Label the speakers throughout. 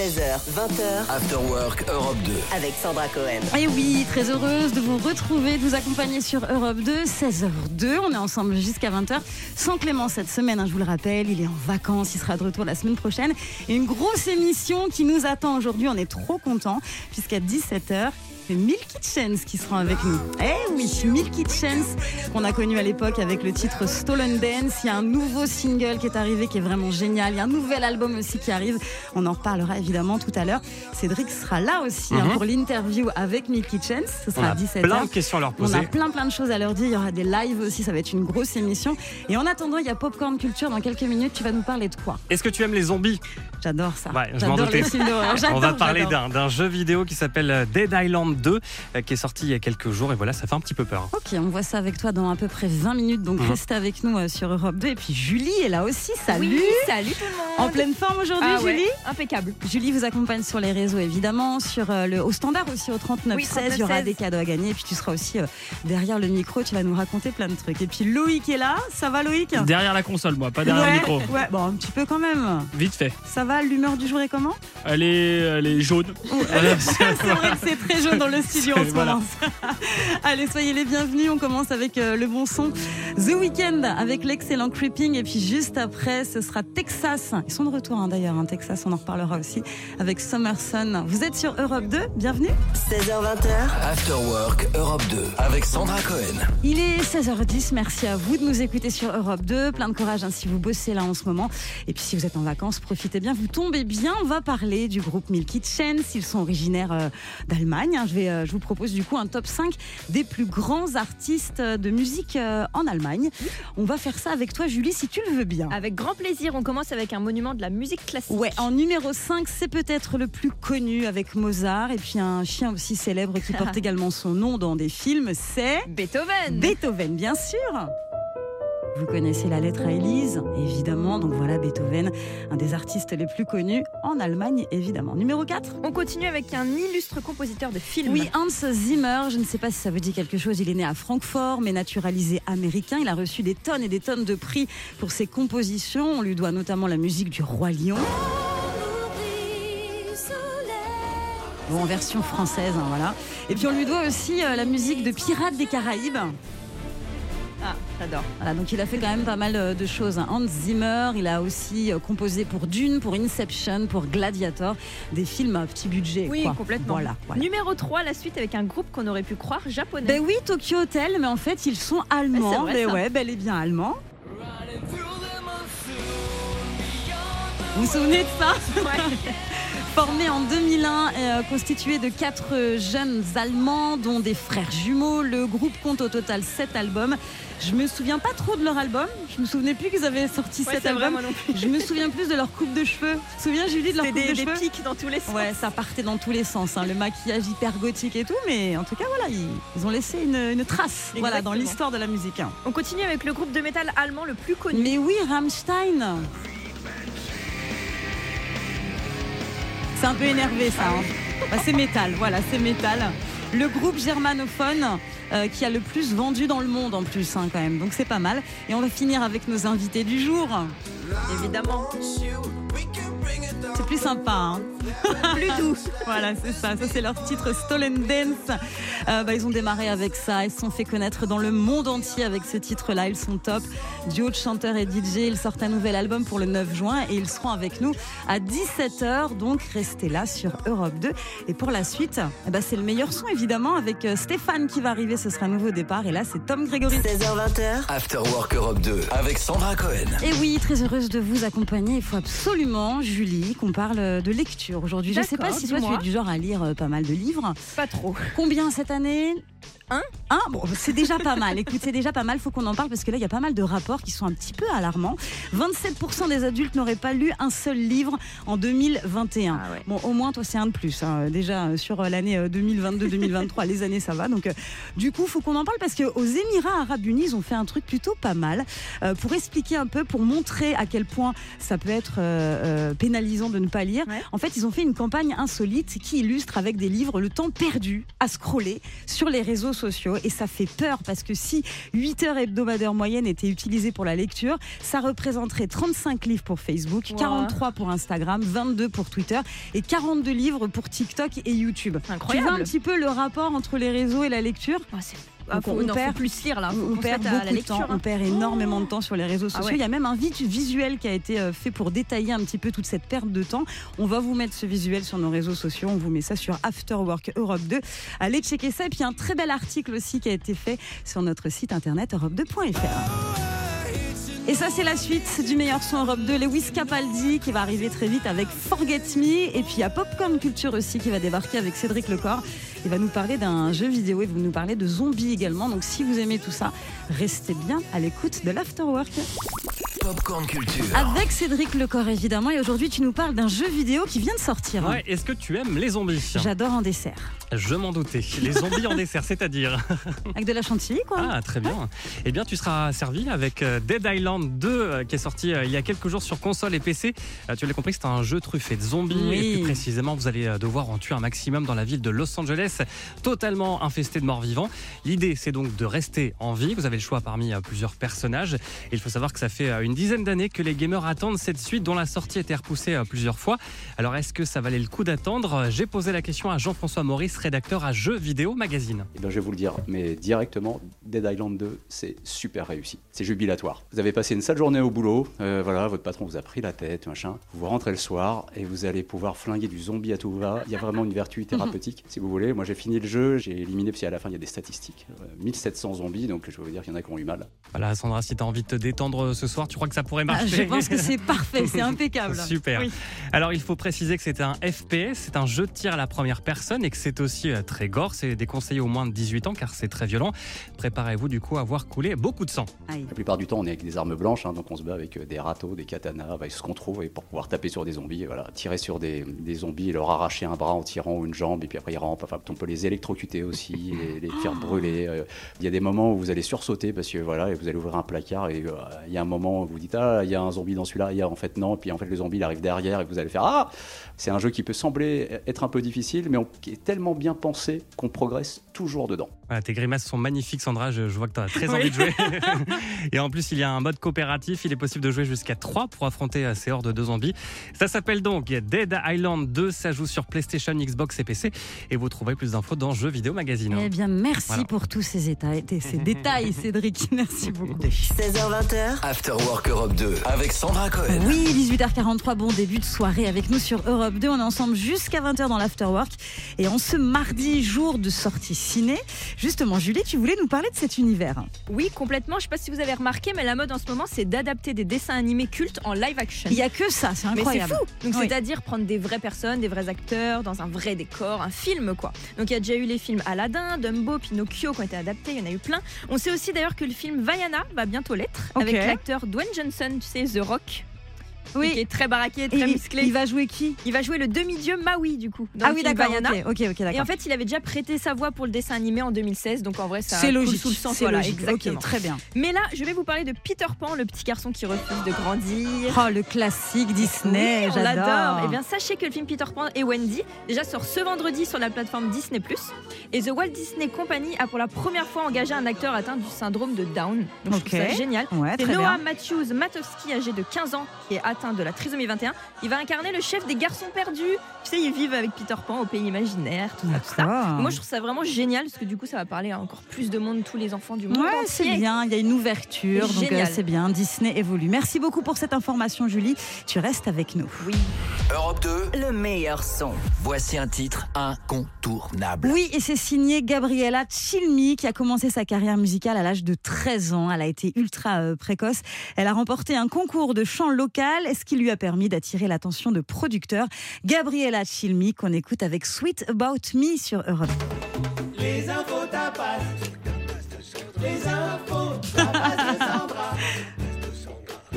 Speaker 1: 16h, 20h,
Speaker 2: After Work Europe 2.
Speaker 1: avec Sandra Cohen.
Speaker 3: Et oui, très heureuse de vous retrouver, de vous accompagner sur Europe 2, 16h02. On est ensemble jusqu'à 20h. Sans Clément cette semaine, hein, je vous le rappelle, il est en vacances, il sera de retour la semaine prochaine. Et une grosse émission qui nous attend aujourd'hui. On est trop contents, puisqu'à 17h, c'est Milky Chance qui seront avec nous. Eh oui, Milky Chance, qu'on a connu à l'époque avec le titre Stolen Dance. Il y a un nouveau single qui est arrivé qui est vraiment génial. Il y a un nouvel album aussi qui arrive. On en reparlera évidemment tout à l'heure. Cédric sera là aussi hein,
Speaker 4: Mhm.
Speaker 3: pour l'interview avec Milky Chance. Ce
Speaker 4: On
Speaker 3: sera à
Speaker 4: a
Speaker 3: 17h.
Speaker 4: plein de questions à leur
Speaker 3: On a
Speaker 4: poser.
Speaker 3: plein plein de choses à leur dire. Il y aura des lives aussi. Ça va être une grosse émission. Et en attendant, il y a Popcorn Culture. Dans quelques minutes, tu vas nous parler de quoi?
Speaker 4: Est-ce que tu aimes les zombies?
Speaker 3: J'adore ça.
Speaker 4: Ouais, je m'en doutais. On va parler d'un d'un jeu vidéo qui s'appelle euh, Dead Island 2, euh, qui est sorti il y a quelques jours, et voilà, ça fait un petit peu peur.
Speaker 3: Ok, on voit ça avec toi dans à peu près 20 minutes. Donc
Speaker 4: Mhm.
Speaker 3: restez avec nous euh, sur Europe 2. Et puis Julie est là aussi. Salut.
Speaker 5: Oui, salut tout le monde.
Speaker 3: En pleine forme aujourd'hui,
Speaker 5: Ah ouais,
Speaker 3: Julie?
Speaker 5: Impeccable.
Speaker 3: Julie vous accompagne sur les réseaux évidemment, sur le au standard aussi au 39
Speaker 5: Oui,
Speaker 3: 16, il y aura
Speaker 5: 39-16.
Speaker 3: des cadeaux à gagner et puis tu seras aussi euh, derrière le micro, tu vas nous raconter plein de trucs. Et puis Loïc est là, ça va Loïc?
Speaker 6: Derrière la console, moi, pas derrière
Speaker 3: ouais,
Speaker 6: le micro.
Speaker 3: ouais, bon un petit peu quand même.
Speaker 6: Vite fait.
Speaker 3: Ça va, l'humeur du jour est comment?
Speaker 6: Elle est, elle est jaune.
Speaker 3: C'est vrai que c'est très jaune dans le studio en ce
Speaker 6: Voilà.
Speaker 3: moment. Allez, soyez les bienvenus. On commence avec euh, le bon son. The Weeknd avec l'excellent Creeping. Et puis juste après, ce sera Texas. Ils sont de retour hein, d'ailleurs, hein, Texas. On en reparlera aussi avec Summerson. Vous êtes sur Europe 2. Bienvenue.
Speaker 1: 16h, 20h,
Speaker 2: After Work Europe 2 avec Sandra Cohen.
Speaker 3: Il est 16h10. Merci à vous de nous écouter sur Europe 2. Plein de courage hein, si vous bossez là en ce moment. Et puis si vous êtes en vacances, profitez bien. Vous tombez bien. On va parler du groupe Milky Chance. Ils sont originaires euh, d'Allemagne. hein. Je, vais, euh, je vous propose du coup un top 5 des plus grands artistes euh, de musique en Allemagne. On va faire ça avec toi, Julie, si tu le veux bien.
Speaker 5: Avec grand plaisir, on commence avec un monument de la musique classique.
Speaker 3: Ouais, en numéro 5, c'est peut-être le plus connu avec Mozart et puis un chien aussi célèbre qui porte également son nom dans des films, c'est
Speaker 5: Beethoven.
Speaker 3: Beethoven, bien sûr. Vous connaissez la lettre à Élise, évidemment. Donc voilà, Beethoven, un des artistes les plus connus en Allemagne, évidemment. Numéro 4
Speaker 5: On continue avec un illustre compositeur de films.
Speaker 3: oui, Hans Zimmer, je ne sais pas si ça veut dire quelque chose, il est né à Francfort, mais naturalisé américain. Il a reçu des tonnes et des tonnes de prix pour ses compositions. On lui doit notamment la musique du Roi Lion. Bon, en version française, hein, voilà. Et puis on lui doit aussi euh, la musique de Pirates des Caraïbes.
Speaker 5: J'adore.
Speaker 3: Voilà, donc il a fait quand même pas mal euh, de choses. hein. Hans Zimmer, il a aussi euh, composé pour Dune, pour Inception, pour Gladiator, des films à petit budget.
Speaker 5: Oui,
Speaker 3: quoi.
Speaker 5: complètement.
Speaker 3: Voilà, voilà.
Speaker 5: Numéro 3, la suite avec un groupe qu'on aurait pu croire japonais.
Speaker 3: Ben oui, Tokyo Hotel, mais en fait ils sont allemands.
Speaker 5: vrai, ça.
Speaker 3: ouais, bel et bien allemands. Vous vous souvenez de ça? Formé en 2001 et euh, constitué de quatre jeunes Allemands, dont des frères jumeaux, le groupe compte au total sept albums. Je me souviens pas trop de leur album. Je me souvenais plus qu'ils avaient sorti
Speaker 5: Ouais, non plus.
Speaker 3: Je me souviens plus de leur coupe de cheveux. Tu te souviens Julie de leur coupe
Speaker 5: des,
Speaker 3: de
Speaker 5: des
Speaker 3: cheveux?
Speaker 5: pics dans tous les sens.
Speaker 3: Ouais, ça partait dans tous les sens. hein. Le maquillage hyper gothique et tout, mais en tout cas, voilà, ils, ils ont laissé une, une trace voilà, dans l'histoire de la musique. hein.
Speaker 5: On continue avec le groupe de métal allemand le plus connu.
Speaker 3: Mais oui, Rammstein. C'est un peu énervé ça. hein. Bah, c'est métal, voilà, c'est métal. Le groupe germanophone euh, qui a le plus vendu dans le monde en plus, hein, quand même. Donc c'est pas mal. Et on va finir avec nos invités du jour.
Speaker 5: Évidemment.
Speaker 3: C'est plus sympa. Hein.
Speaker 5: Plus doux.
Speaker 3: Voilà, c'est ça. Ça, c'est leur titre Stolen Dance. Euh, bah, ils ont démarré avec ça. Ils se sont fait connaître dans le monde entier avec ce titre-là. Ils sont top. Duo de chanteurs et DJ. Ils sortent un nouvel album pour le 9 juin et ils seront avec nous à 17h. Donc, restez là sur Europe 2. Et pour la suite, eh ben, c'est le meilleur son, évidemment, avec euh, Stéphane qui va arriver. Ce sera un nouveau départ. Et là, c'est Tom Grégory.
Speaker 1: 16h, 20h,
Speaker 2: After Work Europe 2 avec Sandra Cohen.
Speaker 3: Et oui, très heureuse de vous accompagner. Il faut absolument, Julie, qu'on parle de lecture aujourd'hui. Je ne sais pas si toi, tu es du genre à lire euh, pas mal de livres.
Speaker 5: Pas trop.
Speaker 3: Combien cette année?
Speaker 5: Un
Speaker 3: Un Bon, c'est déjà pas mal. Écoute, c'est déjà pas mal. Faut qu'on en parle parce que là, il y a pas mal de rapports qui sont un petit peu alarmants. 27% des adultes n'auraient pas lu un seul livre en 2021.
Speaker 5: Ah ouais.
Speaker 3: Bon, au moins, toi, c'est un de plus. hein. Déjà, euh, sur euh, l'année euh, 2022-2023, les années, ça va. Donc, euh, du coup, faut qu'on en parle parce qu'aux Émirats Arabes Unis, ils ont fait un truc plutôt pas mal euh, pour expliquer un peu, pour montrer à quel point ça peut être euh, euh, pénalisant de ne pas lire.
Speaker 5: Ouais.
Speaker 3: En fait, ils ont fait une campagne insolite qui illustre avec des livres le temps perdu à scroller sur les réseaux sociaux et ça fait peur parce que si 8 heures hebdomadaires moyennes étaient utilisées pour la lecture, ça représenterait 35 livres pour Facebook,
Speaker 5: Wow.
Speaker 3: 43 pour Instagram, 22 pour Twitter et 42 livres pour TikTok et YouTube. Tu vois
Speaker 5: Incroyable.
Speaker 3: un petit peu le rapport entre les réseaux et la lecture?
Speaker 5: Ah, faut,
Speaker 3: on
Speaker 5: non, faut
Speaker 3: perd-
Speaker 5: plus lire là.
Speaker 3: On perd beaucoup
Speaker 5: la
Speaker 3: de temps, on
Speaker 5: hein.
Speaker 3: perd énormément de temps sur les réseaux
Speaker 5: Ah
Speaker 3: sociaux.
Speaker 5: ouais.
Speaker 3: Il y a même un visuel qui a été euh, fait pour détailler un petit peu toute cette perte de temps. On va vous mettre ce visuel sur nos réseaux sociaux. On vous met ça sur After Work Europe 2. Allez checker ça. Et puis un très bel article aussi qui a été fait sur notre site internet europe2.fr. Et ça, c'est la suite du meilleur son Europe 2, Lewis Capaldi qui va arriver très vite avec Forget Me. Et puis il y a Popcorn Culture aussi qui va débarquer avec Cédric Lecor. Il va nous parler d'un jeu vidéo et va nous parler de zombies également. Donc si vous aimez tout ça, restez bien à l'écoute de l'Afterwork.
Speaker 2: Popcorn Culture.
Speaker 3: Avec Cédric Lecor évidemment. Et aujourd'hui, tu nous parles d'un jeu vidéo qui vient de sortir.
Speaker 4: Ouais, est-ce que tu aimes les zombies?
Speaker 3: J'adore en dessert.
Speaker 4: Je m'en doutais. Les zombies en dessert, c'est-à-dire?
Speaker 3: Avec de la chantilly, quoi.
Speaker 4: Ah, très bien. Eh bien, tu seras servi avec euh, Dead Island 2 euh, qui est sorti euh, il y a quelques jours sur console et PC. Tu l'as compris, c'est un jeu truffé de zombies.
Speaker 3: Oui.
Speaker 4: Et plus précisément, vous allez devoir en tuer un maximum dans la ville de Los Angeles, totalement infesté de morts vivants. L'idée, c'est donc de rester en vie. Vous avez le choix parmi plusieurs personnages. Et il faut savoir que ça fait une dizaine d'années que les gamers attendent cette suite dont la sortie a été repoussée euh, plusieurs fois. Alors, est-ce que ça valait le coup d'attendre? J'ai posé la question à Jean-François Maurice, rédacteur à Jeux Vidéo Magazine.
Speaker 7: Eh je vais vous le dire, mais directement, Dead Island 2, c'est super réussi. C'est jubilatoire. Vous avez passé une sale journée au boulot, euh, voilà, votre patron vous a pris la tête, machin. Vous rentrez le soir et vous allez pouvoir flinguer du zombie à tout va. Il y a vraiment une vertu thérapeutique, si vous voulez. Moi, j'ai fini le jeu, j'ai éliminé, parce qu'à la fin, il y a des statistiques. Euh, 1700 zombies, donc je vais vous dire qu'il y en a qui ont eu mal.
Speaker 4: Voilà, Sandra, si tu as envie de te détendre ce soir, tu crois que ça pourrait
Speaker 3: Ah,
Speaker 4: marcher
Speaker 3: je pense que c'est parfait, c'est impeccable.
Speaker 4: Super.
Speaker 3: Oui.
Speaker 4: Alors, il faut préciser que c'est un FPS, c'est un jeu de tir à la première personne et que c'est aussi euh, très gore. C'est déconseillé au moins de 18 ans car c'est très violent. Préparez-vous du coup à voir couler beaucoup de sang.
Speaker 3: Aïe.
Speaker 7: La plupart du temps, on est avec des armes blanches, hein, donc on se bat avec euh, des râteaux, des katanas, avec ce qu'on trouve, et pour pouvoir taper sur des zombies, et voilà, tirer sur des, des zombies et leur arracher un bras en tirant ou une jambe, et puis après ils rampent. Enfin, on peut les électrocuter aussi, les, les faire brûler. euh. Il y a des moments où vous allez sursauter parce que voilà, vous allez ouvrir un placard et euh, il y a un moment où vous dites ah il y a un zombie dans celui-là, il y a en fait non, et puis en fait le zombie il arrive derrière et vous allez faire ah. C'est un jeu qui peut sembler être un peu difficile, mais on- qui est tellement bien pensé qu'on progresse toujours dedans.
Speaker 4: Voilà, tes grimaces sont magnifiques, Sandra. Je, je vois que tu as très envie de jouer. et en plus, il y a un mode coopératif. Il est possible de jouer jusqu'à 3 pour affronter euh, ces hordes de zombies. Ça s'appelle donc Dead Island 2. Ça joue sur PlayStation, Xbox et PC. Et vous trouverez plus d'infos dans Jeux Vidéo Magazine.
Speaker 3: Eh bien, merci
Speaker 4: Voilà.
Speaker 3: pour tous ces détails, ces détails Cédric. Merci beaucoup.
Speaker 1: 16h20h,
Speaker 2: After Work Europe 2 avec Sandra Cohen.
Speaker 3: Oui, 18h43, bon début de soirée avec nous sur Europe 2. On est ensemble jusqu'à 20h dans l'Afterwork. Et en ce mardi, jour de sortie ciné, justement, Julie, tu voulais nous parler de cet univers.
Speaker 5: Oui, complètement. Je sais pas si vous avez remarqué, mais la mode en ce moment, c'est d'adapter des dessins animés cultes en live action.
Speaker 3: Il n'y a que ça, c'est
Speaker 5: Mais c'est
Speaker 3: incroyable.
Speaker 5: fou Donc
Speaker 3: Oui.
Speaker 5: c'est-à-dire prendre des vraies personnes, des vrais acteurs, dans un vrai décor, un film quoi. Donc il y a déjà eu les films Aladdin, Dumbo, Pinocchio qui ont été adaptés, il y en a eu plein. On sait aussi d'ailleurs que le film Vaiana va bientôt l'être, avec l'acteur Dwayne Johnson, tu sais, The Rock,
Speaker 3: Oui.
Speaker 5: qui est très baraqué, très musclé.
Speaker 3: il va jouer qui
Speaker 5: Il va jouer le demi-dieu Maui du coup. dans
Speaker 3: Ah oui, d'accord.
Speaker 5: Vaiana.
Speaker 3: Ok, ok, d'accord.
Speaker 5: Et en fait, il avait déjà prêté sa voix pour le dessin animé en 2016, donc en vrai, ça
Speaker 3: c'est logique.
Speaker 5: sous le sens. Voilà,
Speaker 3: logique.
Speaker 5: exactement.
Speaker 3: Très bien.
Speaker 5: Mais là, je vais vous parler de Peter Pan, le petit garçon qui refuse de grandir.
Speaker 3: Oh, le classique Disney,
Speaker 5: Oui, on
Speaker 3: j'adore.
Speaker 5: l'adore. Eh bien, sachez que le film Peter Pan et Wendy déjà sort ce vendredi sur la plateforme Disney+. Et The Walt Disney Company a pour la première fois engagé un acteur atteint du syndrome de Down. Donc, je
Speaker 3: Ok.
Speaker 5: trouve ça génial.
Speaker 3: Ouais,
Speaker 5: C'est Noah
Speaker 3: bien.
Speaker 5: Matthews Matowski, âgé de 15 ans, qui est atteint de la trisomie 21. Il va incarner le chef des garçons perdus. Tu sais, ils vivent avec Peter Pan au pays imaginaire, tout ça, tout ça. Moi, je trouve ça vraiment génial parce que du coup, ça va parler à encore plus de monde, tous les enfants du monde
Speaker 3: Ouais, c'est bien, il y a une ouverture,
Speaker 5: C'est
Speaker 3: donc euh,
Speaker 5: génial.
Speaker 3: c'est bien, Disney évolue. Merci beaucoup pour cette information Julie, tu restes avec nous.
Speaker 5: Oui.
Speaker 2: Europe 2,
Speaker 1: le meilleur son.
Speaker 2: voici un titre incontournable.
Speaker 3: Oui, et c'est signé Gabriella Chilmi qui a commencé sa carrière musicale à l'âge de 13 ans. Elle a été ultra euh, précoce. Elle a remporté un concours de chant local, ce qui lui a permis d'attirer l'attention de producteurs. Gabriella Chilmi qu'on écoute avec Sweet About Me sur Europe.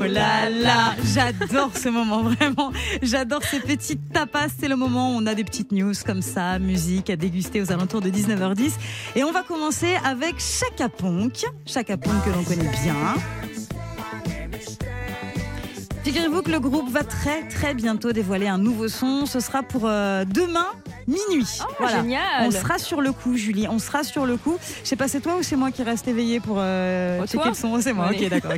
Speaker 3: Oh là là, j'adore ce moment vraiment. J'adore ces petites tapas. C'est le moment où on a des petites news comme ça, musique à déguster aux alentours de 19h10. Et on va commencer avec Chaka Ponk. Chaka Ponk que l'on connaît bien. Figurez-vous que le groupe va très très bientôt dévoiler un nouveau son. Ce sera pour euh, demain, minuit.
Speaker 5: Oh, génial.
Speaker 3: On sera sur le coup, Julie. On sera sur le coup. Je sais pas, c'est toi ou c'est moi qui reste éveillé pour euh,
Speaker 5: Oh,
Speaker 3: checker le son? C'est moi. Ok, d'accord.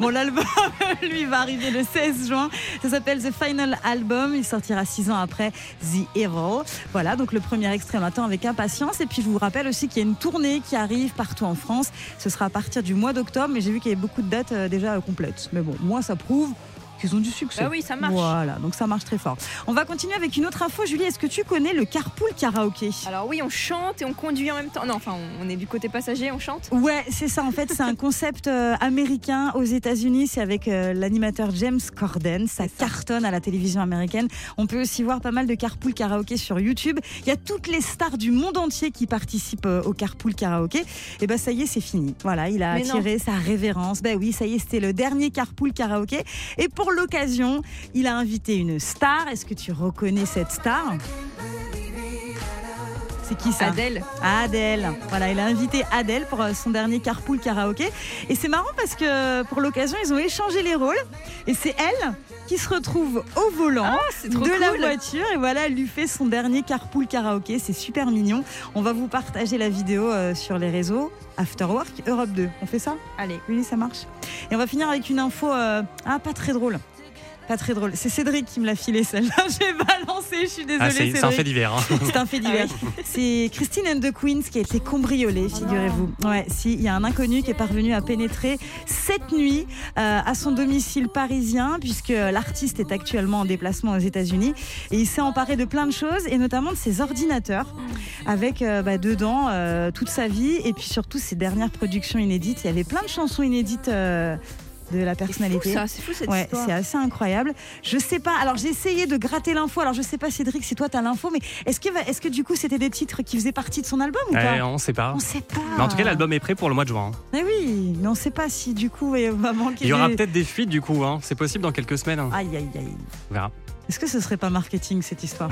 Speaker 3: Bon, l'album, lui, va arriver le 16 juin. Ça s'appelle The Final Album. Il sortira six ans après The Evil. Voilà, donc le premier extrait, on attend avec impatience. Et puis, je vous rappelle aussi qu'il y a une tournée qui arrive partout en France. Ce sera à partir du mois d'octobre, mais j'ai vu qu'il y avait beaucoup de dates euh, déjà complètes. Mais bon, moi, ça prouve qu'ils ont du succès.
Speaker 5: Bah oui, ça marche.
Speaker 3: Voilà, donc ça marche très fort. On va continuer avec une autre info. Julie, est-ce que tu connais le carpool karaoké?
Speaker 5: Alors oui, on chante et on conduit en même temps. Non, enfin, on- est du côté passager, on chante.
Speaker 3: Ouais, c'est ça. En fait, c'est un concept euh, américain aux États-Unis. C'est avec euh, l'animateur James Corden. Ça cartonne à la télévision américaine. On peut aussi voir pas mal de carpool karaoké sur YouTube. Il y a toutes les stars du monde entier qui participent euh, au carpool karaoké. Et ben ça y est, c'est fini. Voilà, il a
Speaker 5: Mais non.
Speaker 3: attiré sa révérence. Ben oui, ça y est, c'était le dernier carpool karaoké. Et pour l'occasion, il a invité une star. Est-ce que tu reconnais cette star? C'est qui ça
Speaker 5: Adèle.
Speaker 3: Adèle. Voilà, il a invité Adèle pour euh, son dernier carpool karaoké. Et c'est marrant parce que pour l'occasion, ils ont échangé les rôles. Et c'est elle qui se retrouve au volant
Speaker 5: Ah,
Speaker 3: de la voiture. Et voilà, elle lui fait son dernier carpool karaoké. C'est super mignon. On va vous partager la vidéo euh, sur les réseaux. After Work Europe 2. On fait ça?
Speaker 5: Allez.
Speaker 3: Oui, ça marche. Et on va finir avec une info euh, ah, pas très drôle. Pas très drôle. C'est Cédric qui me l'a filé celle-là. J'ai balancé, je suis désolée.
Speaker 4: Ah, c'est c'est un
Speaker 3: Cédric.
Speaker 4: fait divers. hein.
Speaker 3: C'est un fait divers. C'est Christine and the Queens qui a été cambriolée, figurez-vous. Ouais, si, il y a un inconnu qui est parvenu à pénétrer cette nuit euh, à son domicile parisien, puisque l'artiste est actuellement en déplacement aux États-Unis. Et il s'est emparé de plein de choses, et notamment de ses ordinateurs, avec euh, bah, dedans euh, toute sa vie, et puis surtout ses dernières productions inédites. Il y avait plein de chansons inédites. De la
Speaker 5: C'est fou
Speaker 3: personnalité.
Speaker 5: ça, c'est fou cette
Speaker 3: Ouais,
Speaker 5: histoire.
Speaker 3: c'est assez incroyable. Je sais pas. Alors j'ai essayé de gratter l'info. Alors je sais pas Cédric si toi t'as l'info, mais est-ce que est-ce que du coup c'était des titres qui faisaient partie de son album ou
Speaker 4: Eh,
Speaker 3: pas
Speaker 4: on sait pas.
Speaker 3: On sait pas.
Speaker 4: Mais en tout cas, l'album est prêt pour le mois de juin. hein.
Speaker 3: Mais oui, mais on sait pas si du coup il va manquer.
Speaker 4: Il y aura
Speaker 3: des-
Speaker 4: peut-être des fuites du coup. hein. C'est possible dans quelques semaines. hein.
Speaker 3: Aïe aïe aïe.
Speaker 4: On verra.
Speaker 3: Est-ce que ce serait pas marketing cette histoire?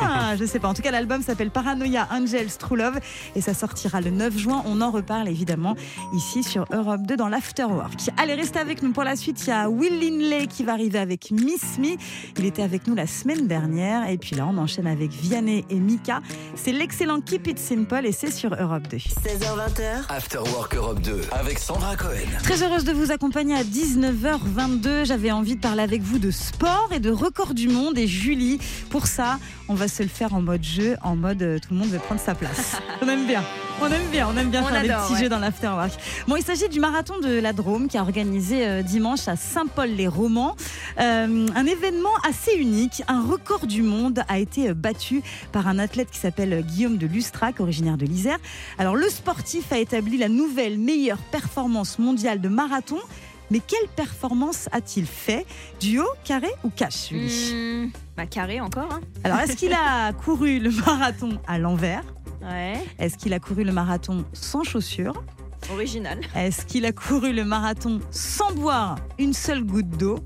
Speaker 3: Ah, je sais pas. En tout cas, l'album s'appelle Paranoia Angels True Love et ça sortira le 9 juin. On en reparle évidemment ici sur Europe 2 dans l'Afterwork. Allez, restez avec nous pour la suite. Il y a Will Linley qui va arriver avec Miss Me. Il était avec nous la semaine dernière et puis là, on enchaîne avec Vianney et Mika. C'est l'excellent Keep It Simple et c'est sur Europe 2.
Speaker 1: 16h20h,
Speaker 2: After Work Europe 2 avec Sandra Cohen.
Speaker 3: Très heureuse de vous accompagner à 19h22. J'avais envie de parler avec vous de sport et de record du monde. Et Julie, pour ça, on va se le faire en mode jeu, en mode euh, tout le monde veut prendre sa place. on aime bien. On aime bien, on aime bien
Speaker 5: On
Speaker 3: faire des petits
Speaker 5: ouais.
Speaker 3: jeux dans l'afterwork. Bon, il s'agit du marathon de la Drôme qui a organisé euh, dimanche à Saint-Paul-les-Romans. Euh, un événement assez unique. Un record du monde a été battu par un athlète qui s'appelle Guillaume de Lustrac, originaire de l'Isère. Alors, le sportif a établi la nouvelle meilleure performance mondiale de marathon. Mais quelle performance a-t-il fait Duo, carré ou cash,
Speaker 5: Hmm, bah carré encore. Hein.
Speaker 3: Alors, est-ce qu'il a couru le marathon à l'envers?
Speaker 5: Ouais.
Speaker 3: Est-ce qu'il a couru le marathon sans chaussures?
Speaker 5: Original.
Speaker 3: Est-ce qu'il a couru le marathon sans boire une seule goutte d'eau?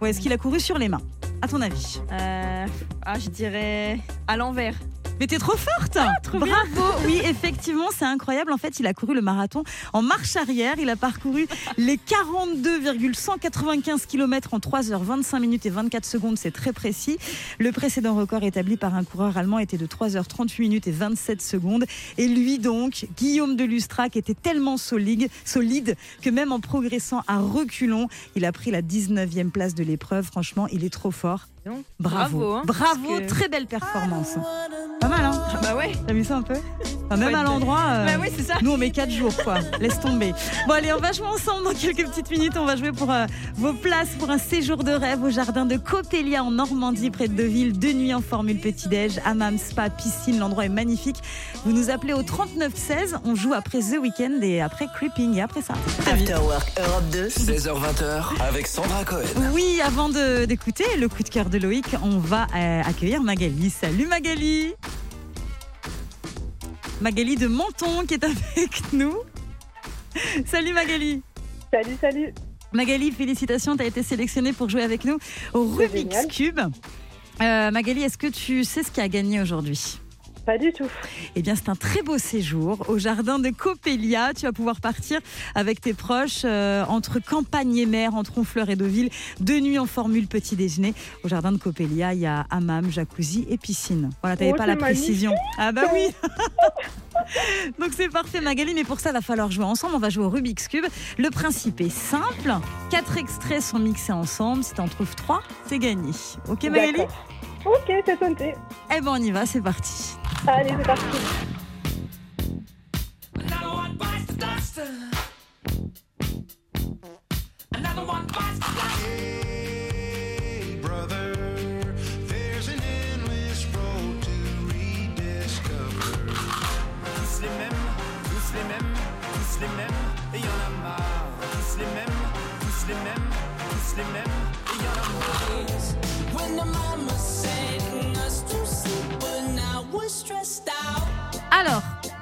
Speaker 3: Ou est-ce qu'il a couru sur les mains? À ton avis?
Speaker 5: Euh, ah, je dirais à l'envers.
Speaker 3: Mais t'es trop forte
Speaker 5: Ah, trop bien.
Speaker 3: Bravo Oui, effectivement, c'est incroyable. En fait, il a couru le marathon en marche arrière. Il a parcouru les 42,195 km en 3h25 minutes et 24 secondes. C'est très précis. Le précédent record établi par un coureur allemand était de 3h38 minutes et 27 secondes. Et lui donc, Guillaume de Lustrac, était tellement solide, solide que même en progressant à reculons, il a pris la 19e place de l'épreuve. Franchement, il est trop fort. Bravo.
Speaker 5: bravo. hein,
Speaker 3: Bravo,
Speaker 5: parce que-
Speaker 3: très belle performance. Pas mal, hein
Speaker 5: Ah bah ouais.
Speaker 3: T'as vu ça un peu Enfin, Même à l'endroit. euh,
Speaker 5: Bah oui, c'est ça.
Speaker 3: Nous, on met 4 jours, quoi. Laisse tomber. Bon, allez, on va jouer ensemble dans quelques petites minutes. On va jouer pour euh, vos places pour un séjour de rêve au jardin de Coppelia en Normandie, près de Deauville. Deux nuits en formule petit-déj, hammam, spa, piscine. L'endroit est magnifique. Vous nous appelez au 3916. On joue après The Weekend et après Creeping. Et après ça.
Speaker 1: After Work Europe 2
Speaker 2: 16h20h avec Sandra Cohen.
Speaker 3: Oui, avant de- d'écouter le coup de cœur de Loïc, on va euh, accueillir Magali. Salut Magali Magali de Menton qui est avec nous. Salut Magali
Speaker 8: Salut, salut.
Speaker 3: Magali, félicitations, tu as été sélectionnée pour jouer avec nous au Rubik's. Cube. Euh, Magali, est-ce que tu sais ce qui a gagné aujourd'hui?
Speaker 8: Pas du tout.
Speaker 3: Eh bien, c'est un très beau séjour au jardin de Coppelia. Tu vas pouvoir partir avec tes proches euh, entre campagne et mer, entre Honfleur et Deauville. Deux nuits en formule petit déjeuner. Au jardin de Coppelia, il y a hammam, jacuzzi et piscine. Voilà, t'avais
Speaker 8: Oh,
Speaker 3: pas la précision. Ah bah oui Donc c'est parfait Magali, mais pour ça, va falloir jouer ensemble. On va jouer au Rubik's Cube. Le principe est simple. Quatre extraits sont mixés ensemble. Si t'en trouves trois, c'est gagné. Ok Magali?
Speaker 8: Ok, c'est tenté.
Speaker 3: Eh ben on y va, c'est parti.
Speaker 8: Allez, c'est parti.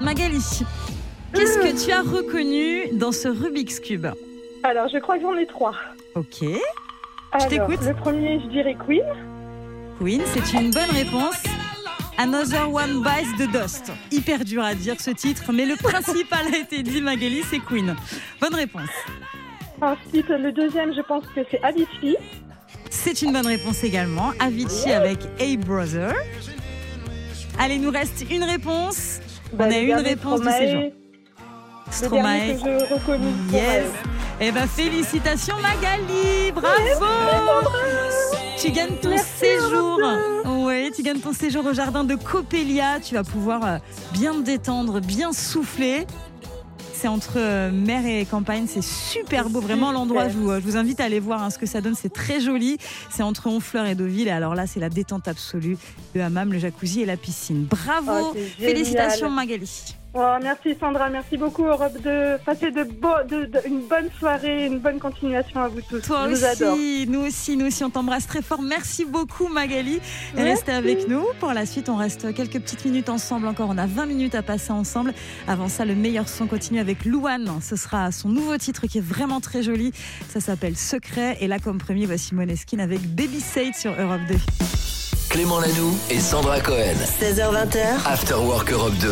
Speaker 3: Magali, qu'est-ce que tu as reconnu dans ce Rubik's Cube
Speaker 8: Alors, je crois que j'en ai trois.
Speaker 3: Ok.
Speaker 8: Alors,
Speaker 3: t'écoute.
Speaker 8: Le premier, je dirais Queen.
Speaker 3: Queen, c'est une bonne réponse. Another One Bites the Dust. Hyper dur à dire ce titre, mais le principal a été dit, Magali, c'est Queen. Bonne réponse.
Speaker 8: Ensuite, le deuxième, je pense que c'est Avicii.
Speaker 3: C'est une bonne réponse également. Avicii avec A Brother. Allez, nous reste une réponse. On
Speaker 8: Bah,
Speaker 3: a
Speaker 8: le
Speaker 3: une
Speaker 8: dernier,
Speaker 3: réponse
Speaker 8: Stromae.
Speaker 3: séjour.
Speaker 8: Le dernier
Speaker 3: Stromae.
Speaker 8: que je reconnais.
Speaker 3: Yes. Eh ben félicitations Magali, bravo. Tu gagnes ton
Speaker 8: Merci,
Speaker 3: séjour. Oui, tu gagnes ton séjour au jardin de Coppelia. Tu vas pouvoir euh, bien te détendre, bien souffler. C'est entre euh, mer et campagne, c'est super beau, vraiment l'endroit. Je vous, je vous invite à aller voir hein, ce que ça donne, c'est très joli. C'est entre Honfleur et Deauville, et alors là, c'est la détente absolue. Le hammam, le jacuzzi et la piscine. Bravo,
Speaker 8: Oh,
Speaker 3: félicitations Magali.
Speaker 8: Oh, merci Sandra, merci beaucoup Europe 2. Passez de, beau- de- de- une bonne soirée, une bonne continuation à vous tous.
Speaker 3: Toi
Speaker 8: je vous adore.
Speaker 3: aussi, nous aussi, nous aussi, on t'embrasse très fort. Merci beaucoup Magali.
Speaker 8: Merci.
Speaker 3: Restez avec nous. Pour la suite, on reste quelques petites minutes ensemble encore. On a 20 minutes à passer ensemble. Avant ça, le meilleur son continue avec Louane. Ce sera son nouveau titre qui est vraiment très joli. Ça s'appelle Secret. Et là, comme premier, voici Moneskin avec Baby Sade sur Europe 2.
Speaker 2: Clément Lanoux et Sandra Cohen.
Speaker 1: 16h20h,
Speaker 2: After Work Europe 2.